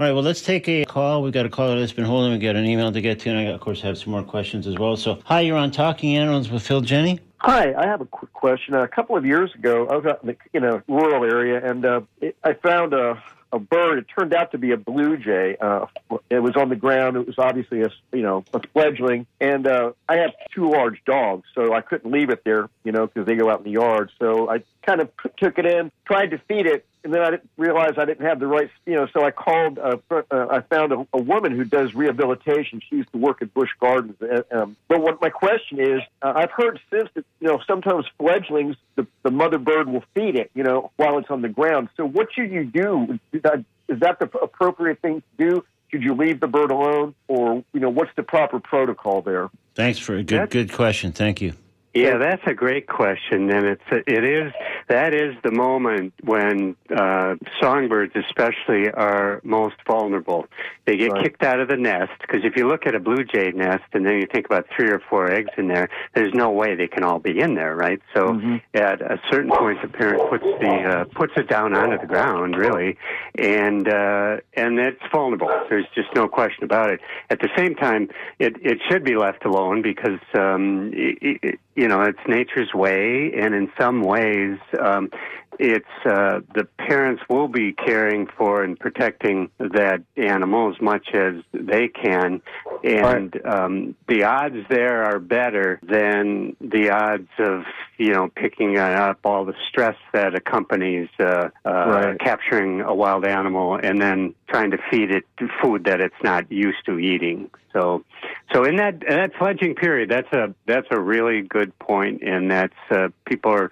All right, well, let's take a call. We've got a caller that's been holding. We've got an email to get to, and I, of course, have some more questions as well. So, hi, you're on Talking Animals with Phil Jenni. Hi, I have a quick question. A couple of years ago, I was out in, the, in a rural area, and uh, it, I found a a bird. It turned out to be a blue jay. Uh, it was on the ground. It was obviously a you know a fledgling, and uh, I have two large dogs, so I couldn't leave it there, you know, because they go out in the yard. So I kind of took it in, tried to feed it, and then I didn't realize I didn't have the right, you know. So I called. Uh, uh, I found a, a woman who does rehabilitation. She used to work at Busch Gardens. Uh, um, but what my question is, uh, I've heard since that you know sometimes fledglings, the, the mother bird will feed it, you know, while it's on the ground. So what should you do? Is that the appropriate thing to do? Should you leave the bird alone, or you know, what's the proper protocol there? Thanks for a good good question. Thank you. Yeah, that's a great question, and it's it is that is the moment when uh, songbirds, especially, are most vulnerable. They get right. kicked out of the nest because if you look at a blue jay nest and then you think about three or four eggs in there, there's no way they can all be in there, right? So mm-hmm. at a certain point, the parent puts the uh, puts it down onto the ground, really, and uh, and it's vulnerable. There's just no question about it. At the same time, it it should be left alone because um, it, it, you know, it's nature's way, and in some ways, um, it's uh, the parents will be caring for and protecting that animal as much as they can, and right. um, the odds there are better than the odds of you know picking up all the stress that accompanies uh, uh, right. capturing a wild animal and then trying to feed it food that it's not used to eating. So, so in that that fledging period, that's a that's a really good point, and that's uh, people are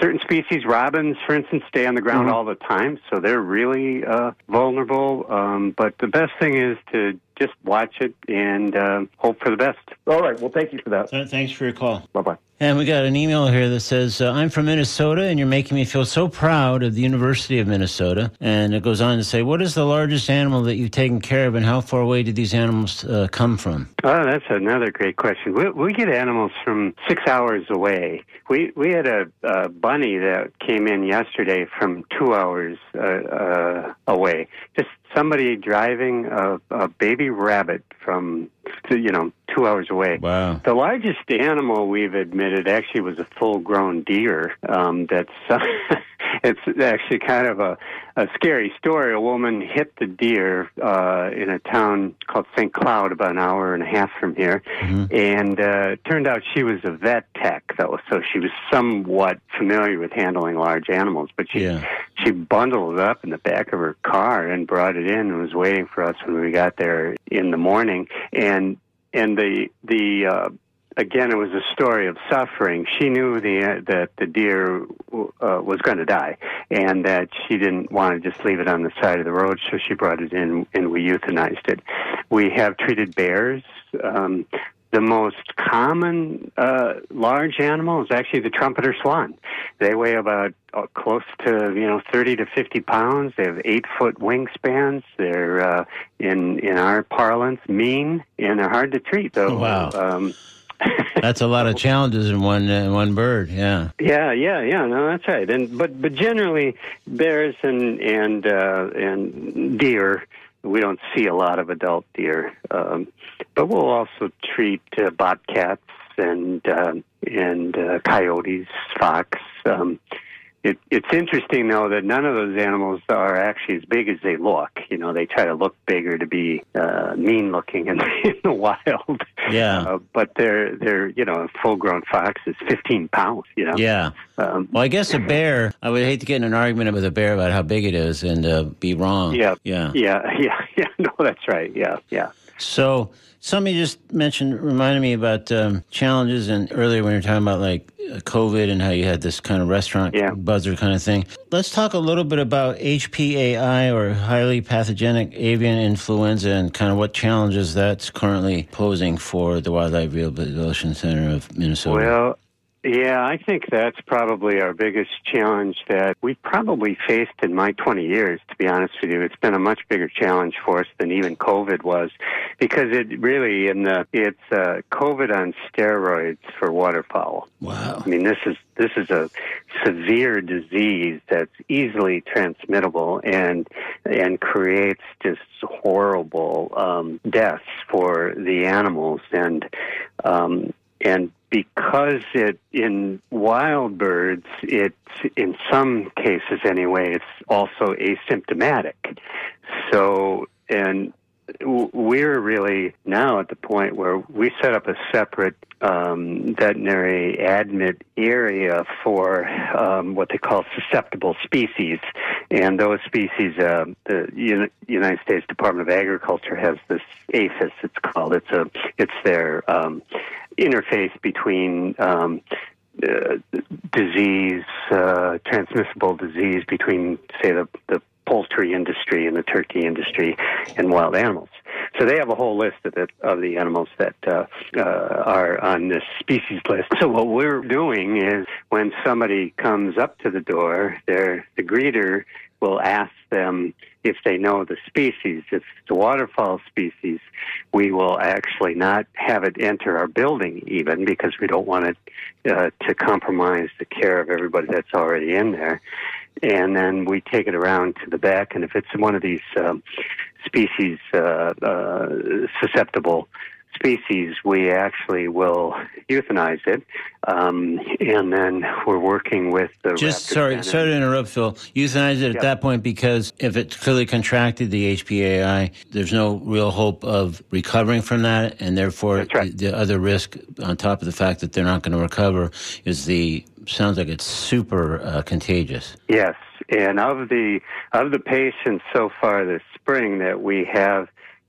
certain species, robins, for instance, stay on the ground mm-hmm. all the time, so they're really uh, vulnerable. Um, but the best thing is to just watch it and uh, hope for the best. All right. Well, thank you for that. Thanks for your call. Bye bye. And we got an email here that says, uh, I'm from Minnesota, and you're making me feel so proud of the University of Minnesota. And it goes on to say, What is the largest animal that you've taken care of, and how far away did these animals uh, come from? Oh, that's another great question. We, we get animals from six hours away. We, we had a, a bunny that came in yesterday from two hours uh, uh away. Just somebody driving a, a baby rabbit from you know two hours away. Wow! The largest animal we've admitted actually was a full-grown deer. Um, that's it's actually kind of a, a scary story. A woman hit the deer uh, in a town called St. Cloud, about an hour and a half from here, mm-hmm. and uh, turned out she was a vet tech, though, so she was somewhat familiar with handling large animals. But she yeah. she bundled it up in the back of her car and brought it in and was waiting for us when we got there in the morning, and and the the uh, again, it was a story of suffering. She knew the uh, that the deer uh, was going to die, and that she didn't want to just leave it on the side of the road. So she brought it in, and we euthanized it. We have treated bears. Um, the most common uh, large animal is actually the trumpeter swan. They weigh about uh, close to you know thirty to fifty pounds. They have eight foot wingspans. They're uh, in in our parlance mean and they're hard to treat. Though. Wow. Um, that's a lot of challenges in one uh, one bird. Yeah. Yeah, yeah, yeah. No, that's right. And but but generally, bears and and uh, and deer. We don't see a lot of adult deer, um, but we'll also treat uh, bobcats and uh, and uh, coyotes, fox. Um, it, it's interesting though that none of those animals are actually as big as they look. You know, they try to look bigger to be uh, mean looking in, in the wild. Yeah. Uh, but they're they're you know a full grown fox is 15 pounds. You know. Yeah. Um, well, I guess a bear. I would hate to get in an argument with a bear about how big it is and uh, be wrong. Yeah. Yeah. Yeah. Yeah. Yeah. No, that's right. Yeah. Yeah. So somebody just mentioned, reminded me about um, challenges, and earlier when you were talking about like COVID and how you had this kind of restaurant yeah. buzzer kind of thing. Let's talk a little bit about HPAI or highly pathogenic avian influenza and kind of what challenges that's currently posing for the Wildlife Rehabilitation Center of Minnesota. Well, Yeah, I think that's probably our biggest challenge that we've probably faced in my 20 years, to be honest with you. It's been a much bigger challenge for us than even COVID was because it really, in the, it's uh, COVID on steroids for waterfowl. Wow. I mean, this is, this is a severe disease that's easily transmittable and, and creates just horrible um, deaths for the animals. And, um, and because it in wild birds it's in some cases anyway it's also asymptomatic. So and we're really now at the point where we set up a separate um, veterinary admit area for um, what they call susceptible species, and those species, uh, the United States Department of Agriculture has this APHIS. It's called. It's a. It's their um, interface between um, uh, disease, uh, transmissible disease between, say, the, the poultry industry and the turkey industry and wild animals. So they have a whole list of the, of the animals that uh, uh, are on this species list. So what we're doing is when somebody comes up to the door, the greeter will ask them if they know the species. If it's a waterfowl species, we will actually not have it enter our building even because we don't want it uh, to compromise the care of everybody that's already in there. And then we take it around to the back, and if it's one of these um, species uh, uh, susceptible species, we actually will euthanize it, um, and then we're working with the. Just sorry, sorry to interrupt, Phil. Euthanize it at that point because if it's clearly contracted the HPAI, there's no real hope of recovering from that, and therefore right. the, the other risk, on top of the fact that they're not going to recover, is the sounds like it's super uh, contagious. Yes, and of the of the patients so far this spring that we have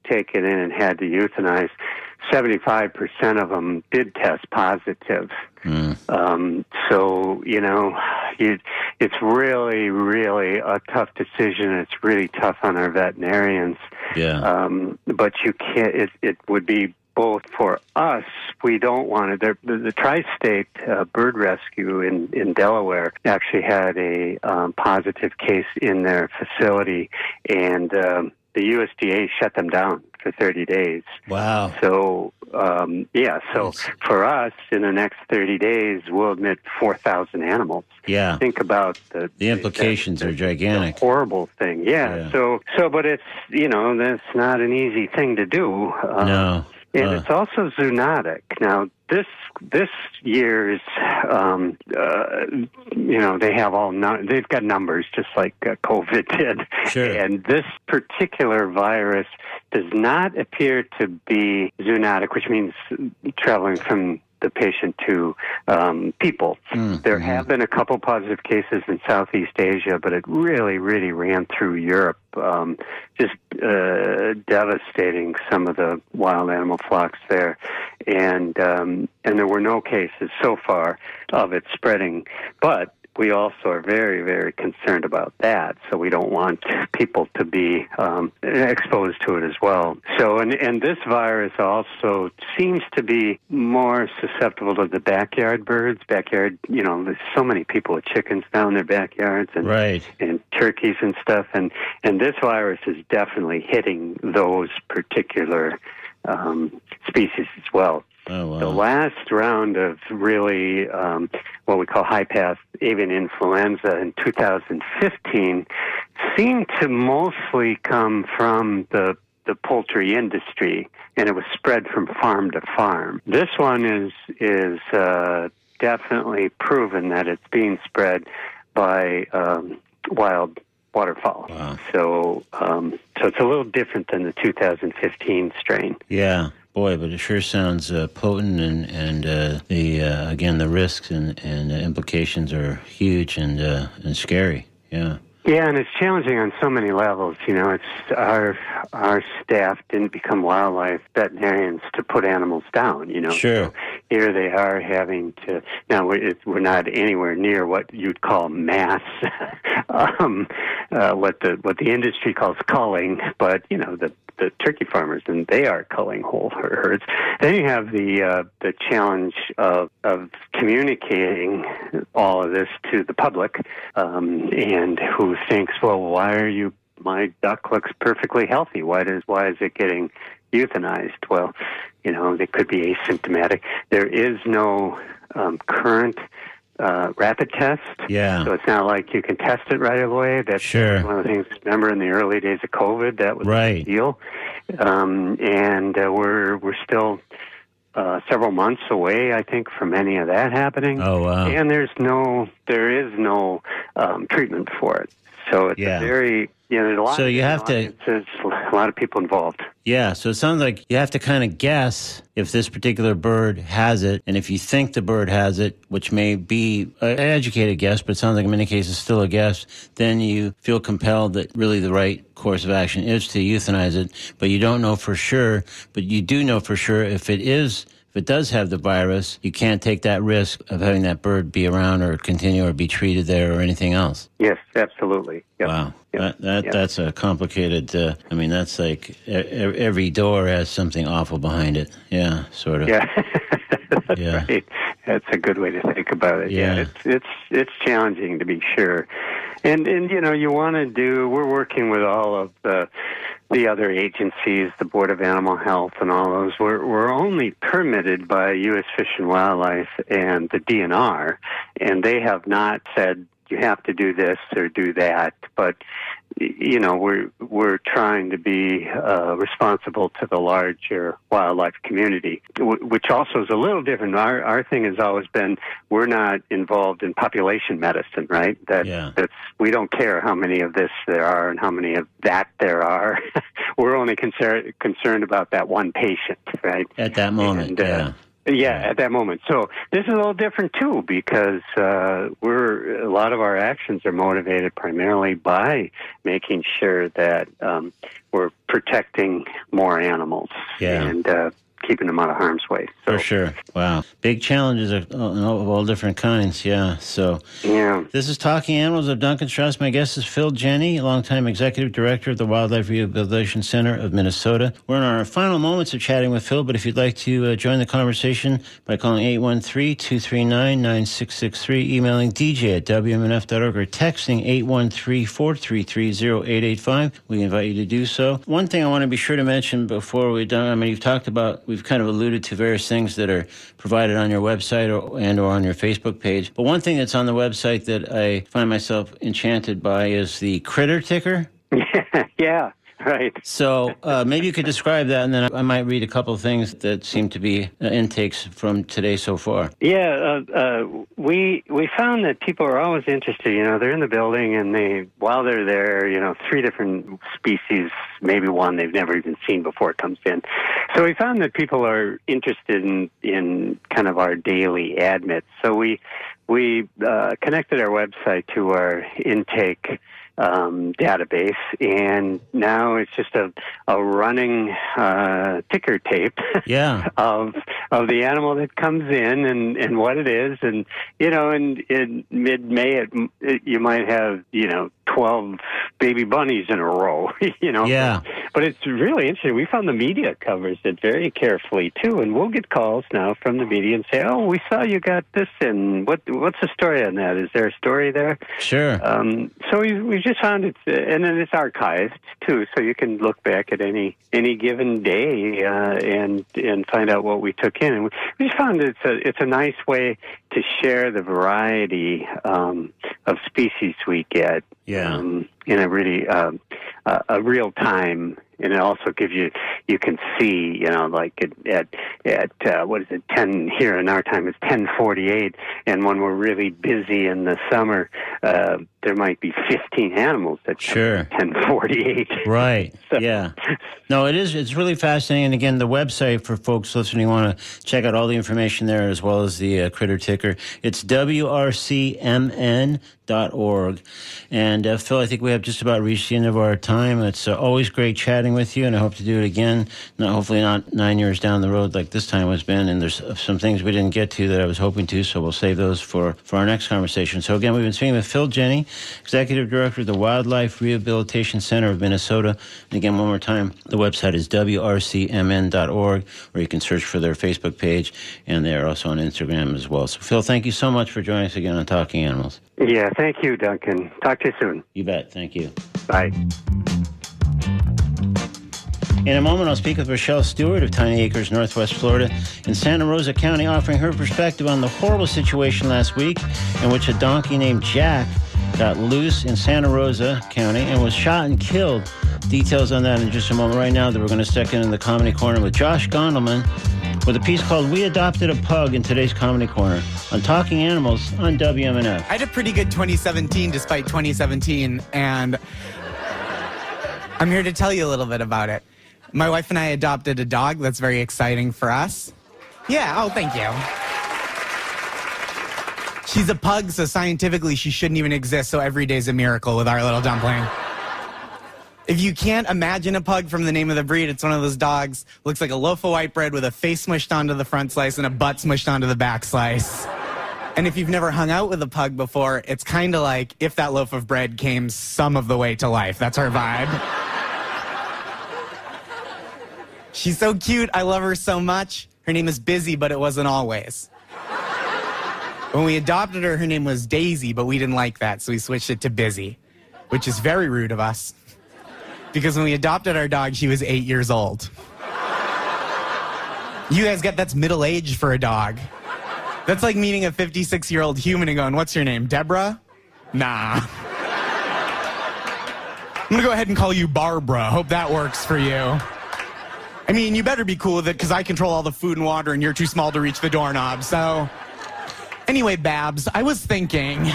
taken in and had to euthanize, 75% of them did test positive. Mm. Um, so, you know, you, it's really, really a tough decision. It's really tough on our veterinarians. Yeah. Um, but you can't, it, it would be both for us, we don't want it. The, the tri-state uh, bird rescue in, in Delaware actually had a um, positive case in their facility, and um, the USDA shut them down for 30 days. Wow. So, um, yeah, so nice. for us, in the next 30 days, we'll admit 4,000 animals. Yeah. Think about the the implications the, are gigantic. horrible thing. Yeah. yeah. So, so, but it's you know that's not an easy thing to do. Uh, no and uh. it's also zoonotic. Now, this this year's, um, uh, you know, they have all no- they've got numbers just like uh, COVID did, sure. and this particular virus does not appear to be zoonotic, which means traveling from the patient to um, people. Mm-hmm. There have been a couple positive cases in Southeast Asia, but it really, really ran through Europe, um, just uh, devastating some of the wild animal flocks there. And um, and there were no cases so far of it spreading, but we also are very, very concerned about that. So we don't want people to be um, exposed to it as well. So, and, and this virus also seems to be more susceptible to the backyard birds. Backyard, you know, there's so many people with chickens down their backyards and right. and turkeys and stuff. And and this virus is definitely hitting those particular um, species as well. Oh, wow. The last round of really um, what we call high path avian influenza in 2015 seemed to mostly come from the the poultry industry, and it was spread from farm to farm. This one is is uh, definitely proven that it's being spread by um, wild waterfowl. Wow. So, um, so it's a little different than the 2015 strain. Yeah. Boy, but it sure sounds uh, potent, and and uh, the uh, again the risks and and implications are huge and uh, and scary. Yeah. Yeah, and it's challenging on so many levels. You know, it's our our staff didn't become wildlife veterinarians to put animals down. You know, sure. Here they are having to now we're, we're not anywhere near what you'd call mass um, uh, what the what the industry calls culling but you know the the turkey farmers and they are culling whole herds. Then you have the uh, the challenge of of communicating all of this to the public um, and who thinks well why are you my duck looks perfectly healthy. Why does why is it getting euthanized. Well, you know, they could be asymptomatic. There is no um, current uh, rapid test. Yeah. So it's not like you can test it right away. That's sure. one of the things. Remember in the early days of COVID, that was right. the deal. Um, and uh, we're we're still uh, several months away, I think, from any of that happening. Oh wow! And there's no there is no um, treatment for it. So it's yeah. a very you know, there's a lot so you have to a lot of people involved. Yeah, so it sounds like you have to kind of guess if this particular bird has it, and if you think the bird has it, which may be an educated guess, but it sounds like in many cases still a guess, then you feel compelled that really the right course of action is to euthanize it, but you don't know for sure, but you do know for sure if it is it does have the virus, you can't take that risk of having that bird be around or continue or be treated there or anything else. Yes, absolutely. Yep. Wow. Yep. That, that yep. that's a complicated. Uh, I mean, that's like every door has something awful behind it. Yeah, sort of. Yeah, that's yeah. right. That's a good way to think about it. Yeah. yeah, it's it's it's challenging to be sure, and and you know you want to do. We're working with all of the the other agencies, the Board of Animal Health, and all those. We're we're only permitted by U.S. Fish and Wildlife and the DNR, and they have not said you have to do this or do that. But you know, we're we're trying to be uh, responsible to the larger wildlife community, which also is a little different. Our our thing has always been we're not involved in population medicine, right? That yeah. that's we don't care how many of this there are and how many of that there are. we're only concerned concerned about that one patient, right? At that moment, and, uh, yeah. At that moment. So this is a little different too because uh, we're a lot of our actions are motivated primarily by making sure that um, we're protecting more animals Yeah. and uh, keeping them out of harm's way. So, For sure. Wow. Big challenges of, of all different kinds. Yeah. So Yeah. this is Talking Animals of Duncan Strauss. My guest is Phil Jenni, longtime executive director of the Wildlife Rehabilitation Center of Minnesota. We're in our final moments of chatting with Phil, but if you'd like to uh, join the conversation by calling 813-239-9663, emailing dj at wmnf.org, or texting 813-433-0885, we invite you to do so. One thing I want to be sure to mention before we're done, I mean, you've talked about, we've kind of alluded to various things that are provided on your website or, and or on your Facebook page. But one thing that's on the website that I find myself enchanted by is the critter ticker. yeah. Right. So uh, maybe you could describe that, and then I might read a couple of things that seem to be uh, intakes from today so far. Yeah, uh, uh, we we found that people are always interested. You know, they're in the building, and they while they're there, you know, three different species, maybe one they've never even seen before comes in. So we found that people are interested in in kind of our daily admits. So we we uh, connected our website to our intake um, database, and now it's just a, a running uh, ticker tape Yeah. of of the animal that comes in and, and what it is, and you know, in in mid May, it, it, you might have you know twelve baby bunnies in a row, you know. Yeah. But it's really interesting. We found the media covers it very carefully too, and we'll get calls now from the media and say, "Oh, we saw you got this and What what's the story on that? Is there a story there?" Sure. Um, so we we just found it, and then it's archived too, so you can look back at any any given day uh, and and find out what we took in. And we, just found it's a it's a nice way to share the variety um, of species we get. Yeah. Um, in a really um, uh, a real time and it also gives you you can see you know like at at, at uh, what is it ten here in our time it's ten forty eight and when we're really busy in the summer uh, there might be fifteen animals that Sure. ten forty eight Right. So- Yeah. No, it is. It's really fascinating. And again, the website for folks listening want to check out all the information there as well as the uh, critter ticker. It's wrcmn.org. And uh, Phil, I think we have just about reached the end of our time. It's uh, always great chatting chatting with you, and I hope to do it again. Not hopefully not nine years down the road like this time has been. And there's some things we didn't get to that I was hoping to, so we'll save those for for our next conversation. So again, we've been speaking with Phil Jenni, Executive Director of the Wildlife Rehabilitation Center of Minnesota. And again, one more time, the website is wrcmn.org, where you can search for their Facebook page, and they're also on Instagram as well. So Phil, thank you so much for joining us again on Talking Animals. Yeah, thank you, Duncan. Talk to you soon. You bet. Thank you. Bye. In a moment, I'll speak with Rochelle Stewart of Tiny Acres, Northwest Florida, in Santa Rosa County, offering her perspective on the horrible situation last week in which a donkey named Jack got loose in Santa Rosa County and was shot and killed. Details on that in just a moment. Right now, that we're going to stick in the Comedy Corner with Josh Gondelman with a piece called We Adopted a Pug in today's Comedy Corner on Talking Animals on WMNF. I had a pretty good 2017 despite 2017, and I'm here to tell you a little bit about it. My wife and I adopted a dog that's very exciting for us. Yeah, oh, thank you. She's a pug, so scientifically she shouldn't even exist, so every day's a miracle with our little dumpling. If you can't imagine a pug from the name of the breed, it's one of those dogs. Looks like a loaf of white bread with a face smushed onto the front slice and a butt smushed onto the back slice. And if you've never hung out with a pug before, it's kind of like if that loaf of bread came some of the way to life. That's her vibe. She's so cute. I love her so much. Her name is Busy, but it wasn't always. When we adopted her, her name was Daisy, but we didn't like that, so we switched it to Busy, which is very rude of us because when we adopted our dog, she was eight years old. You guys get that's middle age for a dog. That's like meeting a 56 year old human and going, What's your name? Deborah? Nah. I'm gonna go ahead and call you Barbara. Hope that works for you. I mean, you better be cool with it because I control all the food and water and you're too small to reach the doorknob. So, anyway, Babs, I was thinking.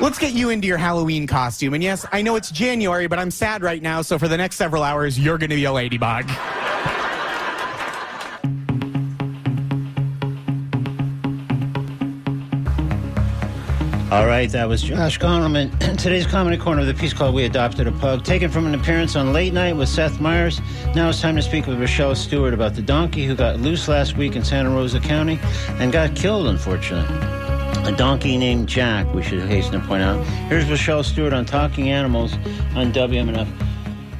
Let's get you into your Halloween costume. And yes, I know it's January, but I'm sad right now, so for the next several hours, you're going to be a ladybug. All right, that was Josh Gondelman. Today's Comedy Corner, of the piece called We Adopted a Pug, taken from an appearance on Late Night with Seth Meyers. Now it's time to speak with Rochelle Stewart about the donkey who got loose last week in Santa Rosa County and got killed, unfortunately. A donkey named Jack, we should hasten to point out. Here's Rochelle Stewart on Talking Animals on WMNF.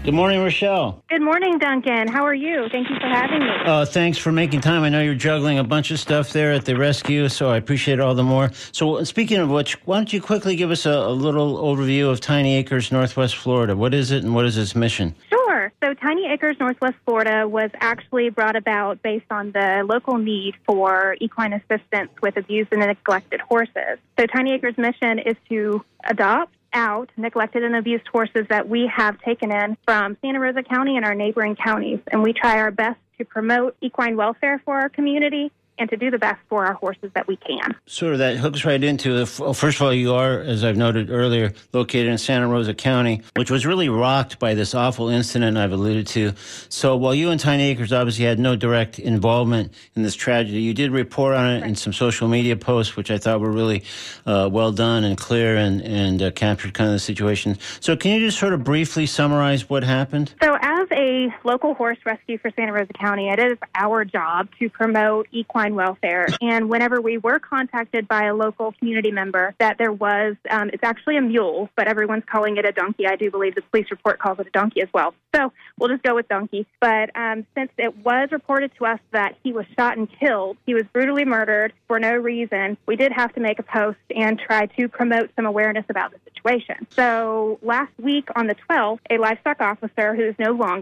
Good morning, Rochelle. Good morning, Duncan. How are you? Thank you for having me. Uh, thanks for making time. I know you're juggling a bunch of stuff there at the rescue, so I appreciate it all the more. So, speaking of which, why don't you quickly give us a, a little overview of Tiny Acres, Northwest Florida? What is it and what is its mission? Sure. So, Tiny Acres, Northwest Florida was actually brought about based on the local need for equine assistance with abused and neglected horses. So, Tiny Acres' mission is to adopt out neglected and abused horses that we have taken in from Santa Rosa County and our neighboring counties. And we try our best to promote equine welfare for our community and to do the best for our horses that we can. Sort of that hooks right into first of all, you are, as I've noted earlier, located in Santa Rosa County, which was really rocked by this awful incident I've alluded to. So while you and Tiny Acres obviously had no direct involvement in this tragedy, you did report on it right. in some social media posts, which I thought were really uh, well done and clear and, and uh, captured kind of the situation. So can you just sort of briefly summarize what happened? So as a local horse rescue for Santa Rosa County, it is our job to promote equine welfare. And whenever we were contacted by a local community member that there was, um, it's actually a mule, but everyone's calling it a donkey. I do believe the police report calls it a donkey as well. So we'll just go with donkey. But um, since it was reported to us that he was shot and killed, he was brutally murdered for no reason, we did have to make a post and try to promote some awareness about the situation. So last week on the 12th, a livestock officer who is no longer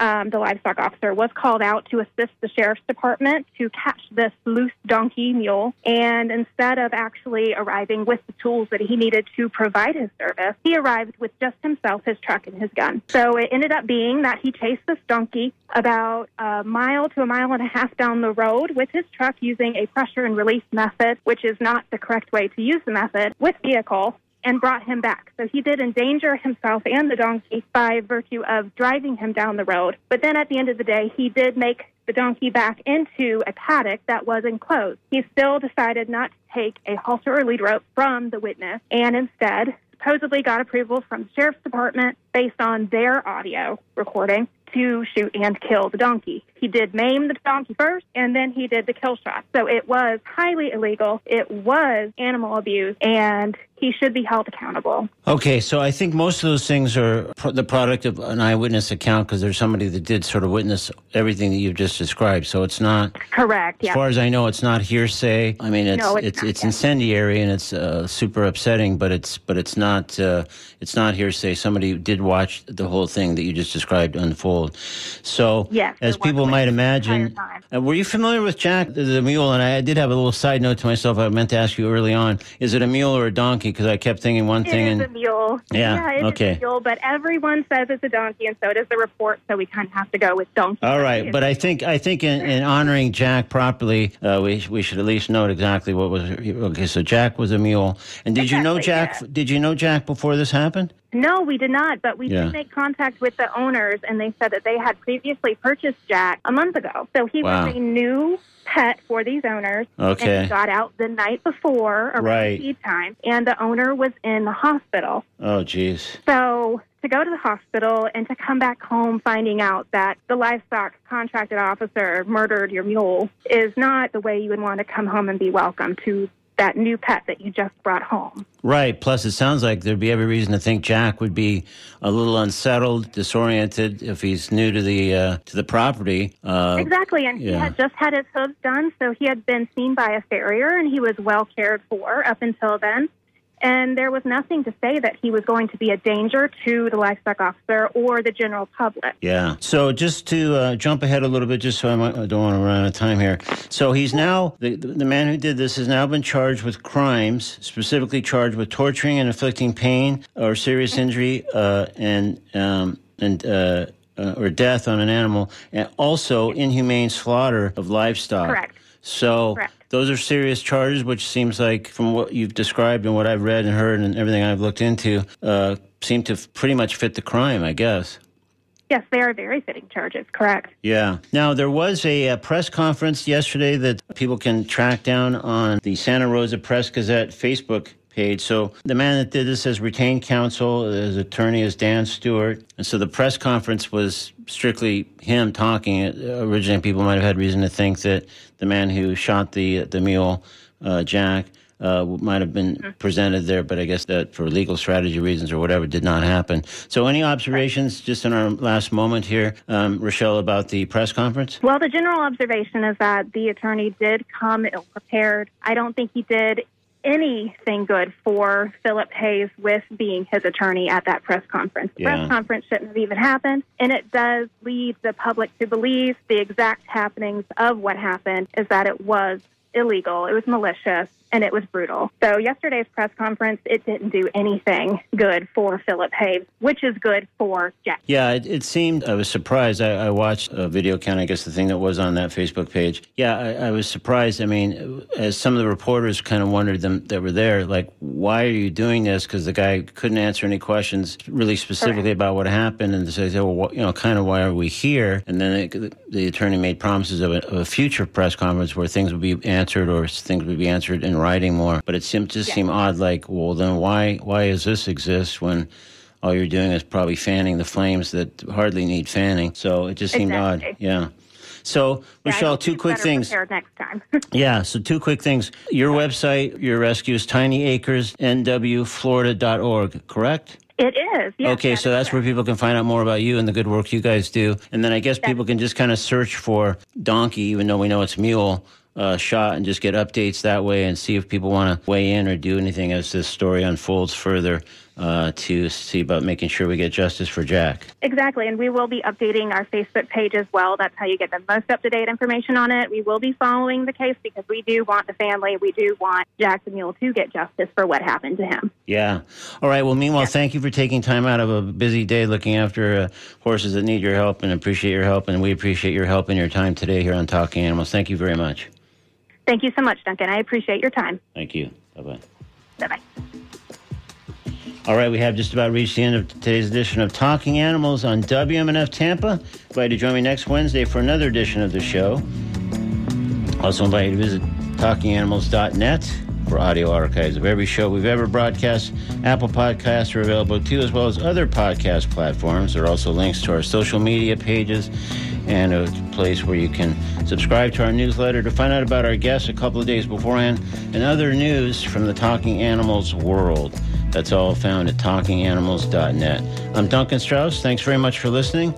um, the livestock officer, was called out to assist the sheriff's department to catch this loose donkey mule. And instead of actually arriving with the tools that he needed to provide his service, he arrived with just himself, his truck, and his gun. So it ended up being that he chased this donkey about a mile to a mile and a half down the road with his truck using a pressure and release method, which is not the correct way to use the method, with vehicle and brought him back. So he did endanger himself and the donkey by virtue of driving him down the road. But then at the end of the day, he did make the donkey back into a paddock that was enclosed. He still decided not to take a halter or lead rope from the witness and instead supposedly got approval from the sheriff's department based on their audio recording to shoot and kill the donkey. He did maim the donkey first, and then he did the kill shot. So it was highly illegal. It was animal abuse, and he should be held accountable. Okay, so I think most of those things are pro- the product of an eyewitness account because there's somebody that did sort of witness everything that you've just described. So it's not, Correct. as far as I know, it's not hearsay. I mean, it's No, it's it's it's, yeah. incendiary and it's uh, super upsetting, but it's but it's not uh, it's not hearsay. Somebody did watch the whole thing that you just described unfold. So Yes, as people might imagine, uh, were you familiar with Jack the, the mule? And I did have a little side note to myself. I meant to ask you early on: Is it a mule or a donkey? Because I kept thinking one It thing is and a mule. Yeah, it is okay. a mule, but everyone says it's a donkey, and so does the report. So we kind of have to go with donkey. All right, but I think I think in, in honoring Jack properly, uh, we we should at least note exactly what was. Okay, so Jack was a mule, and did you know Jack? yeah. Did you know Jack before this happened? No, we did not, but we Yeah. did make contact with the owners, and they said that they had previously purchased Jack a month ago. So he Wow. was a new pet for these owners. Okay. And he got out the night before around Right. feed time, and the owner was in the hospital. Oh, jeez. So to go to the hospital and to come back home finding out that the livestock contracted officer murdered your mule is not the way you would want to come home and be welcome to that new pet that you just brought home. Right. Plus, it sounds like there'd be every reason to think Jack would be a little unsettled, disoriented if he's new to the uh, to the property. Uh, Exactly, and he had just had his hooves done, so he had been seen by a farrier, and he was well cared for up until then. And there was nothing to say that he was going to be a danger to the livestock officer or the general public. Yeah. So just to uh, jump ahead a little bit, just so I, might, I don't want to run out of time here. So he's now the the man who did this has now been charged with crimes, specifically charged with torturing and inflicting pain or serious injury uh, and um, and. Uh, uh, or death on an animal, and also inhumane slaughter of livestock. Correct. So Correct. those are serious charges, which seems like, from what you've described and what I've read and heard and everything I've looked into, uh, seem to pretty much fit the crime, I guess. Yes, they are very fitting charges, correct. Yeah. Now, there was a, uh press conference yesterday that people can track down on the Santa Rosa Press Gazette Facebook page. So the man that did this has retained counsel. His attorney is Dan Stewart. And so the press conference was strictly him talking. Originally, people might have had reason to think that the man who shot the, the mule, uh, Jack, uh, might have been presented there, but I guess that for legal strategy reasons or whatever did not happen. So, any observations just in our last moment here, um, Rochelle, about the press conference? Well, the general observation is that the attorney did come ill prepared. I don't think he did anything good for Philip Hayes with being his attorney at that press conference. The Yeah. press conference shouldn't have even happened, and it does lead the public to believe the exact happenings of what happened is that it was illegal, it was malicious, and it was brutal. So yesterday's press conference, it didn't do anything good for Philip Hayes, which is good for Jack. Yeah, it, it seemed, I was surprised. I, I watched a video count, I guess the thing that was on that Facebook page. Yeah, I, I was surprised. I mean, as some of the reporters kind of wondered them that were there, like, why are you doing this? Because the guy couldn't answer any questions really specifically about what happened. And they said, well, what, you know, kind of why are we here? And then it, the attorney made promises of a, of a future press conference where things would be answered or things would be answered in writing more. But it seemed, just seemed odd, like, well, then why, why does this exist when all you're doing is probably fanning the flames that hardly need fanning. So it just seemed odd. Yeah. So, Yeah, Michelle, two quick things. next time. Yeah, so two quick things. Your website, your rescue is tinyacresnwflorida.org, correct? it is. Yes, okay, that so is that's where people can find out more about you and the good work you guys do. And then I guess people can just kind of search for donkey, even though we know it's mule. Uh, shot and just get updates that way and see if people want to weigh in or do anything as this story unfolds further uh, to see about making sure we get justice for Jack. Exactly, and we will be updating our Facebook page as well. That's how you get the most up to date information on it. We will be following the case because we do want the family, we do want Jack the Mule to get justice for what happened to him. Yeah. All right. Well, meanwhile, thank you for taking time out of a busy day looking after uh, horses that need your help and appreciate your help. And we appreciate your help and your time today here on Talking Animals. Thank you very much. Thank you so much, Duncan. I appreciate your time. Thank you. Bye bye. Bye bye. All right, we have just about reached the end of today's edition of Talking Animals on WMNF Tampa. Glad to join me next Wednesday for another edition of the show. Also invite you to visit talkinganimals.net for audio archives of every show we've ever broadcast. Apple Podcasts are available too, as well as other podcast platforms. There are also links to our social media pages and a place where you can subscribe to our newsletter to find out about our guests a couple of days beforehand and other news from the Talking Animals world. That's all found at talkinganimals.net. I'm Duncan Strauss. Thanks very much for listening.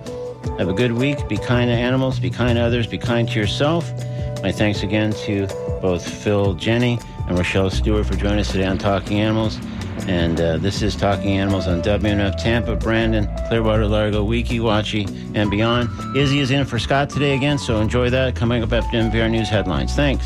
Have a good week. Be kind to animals, be kind to others, be kind to yourself. My thanks again to both Phil Jenni and Rochelle Stewart for joining us today on Talking Animals. And uh, this is Talking Animals on WMNF Tampa, Brandon, Clearwater, Largo, Weeki Wachee, and beyond. Izzy is in for Scott today again, so enjoy that. Coming up after NPR News headlines. Thanks.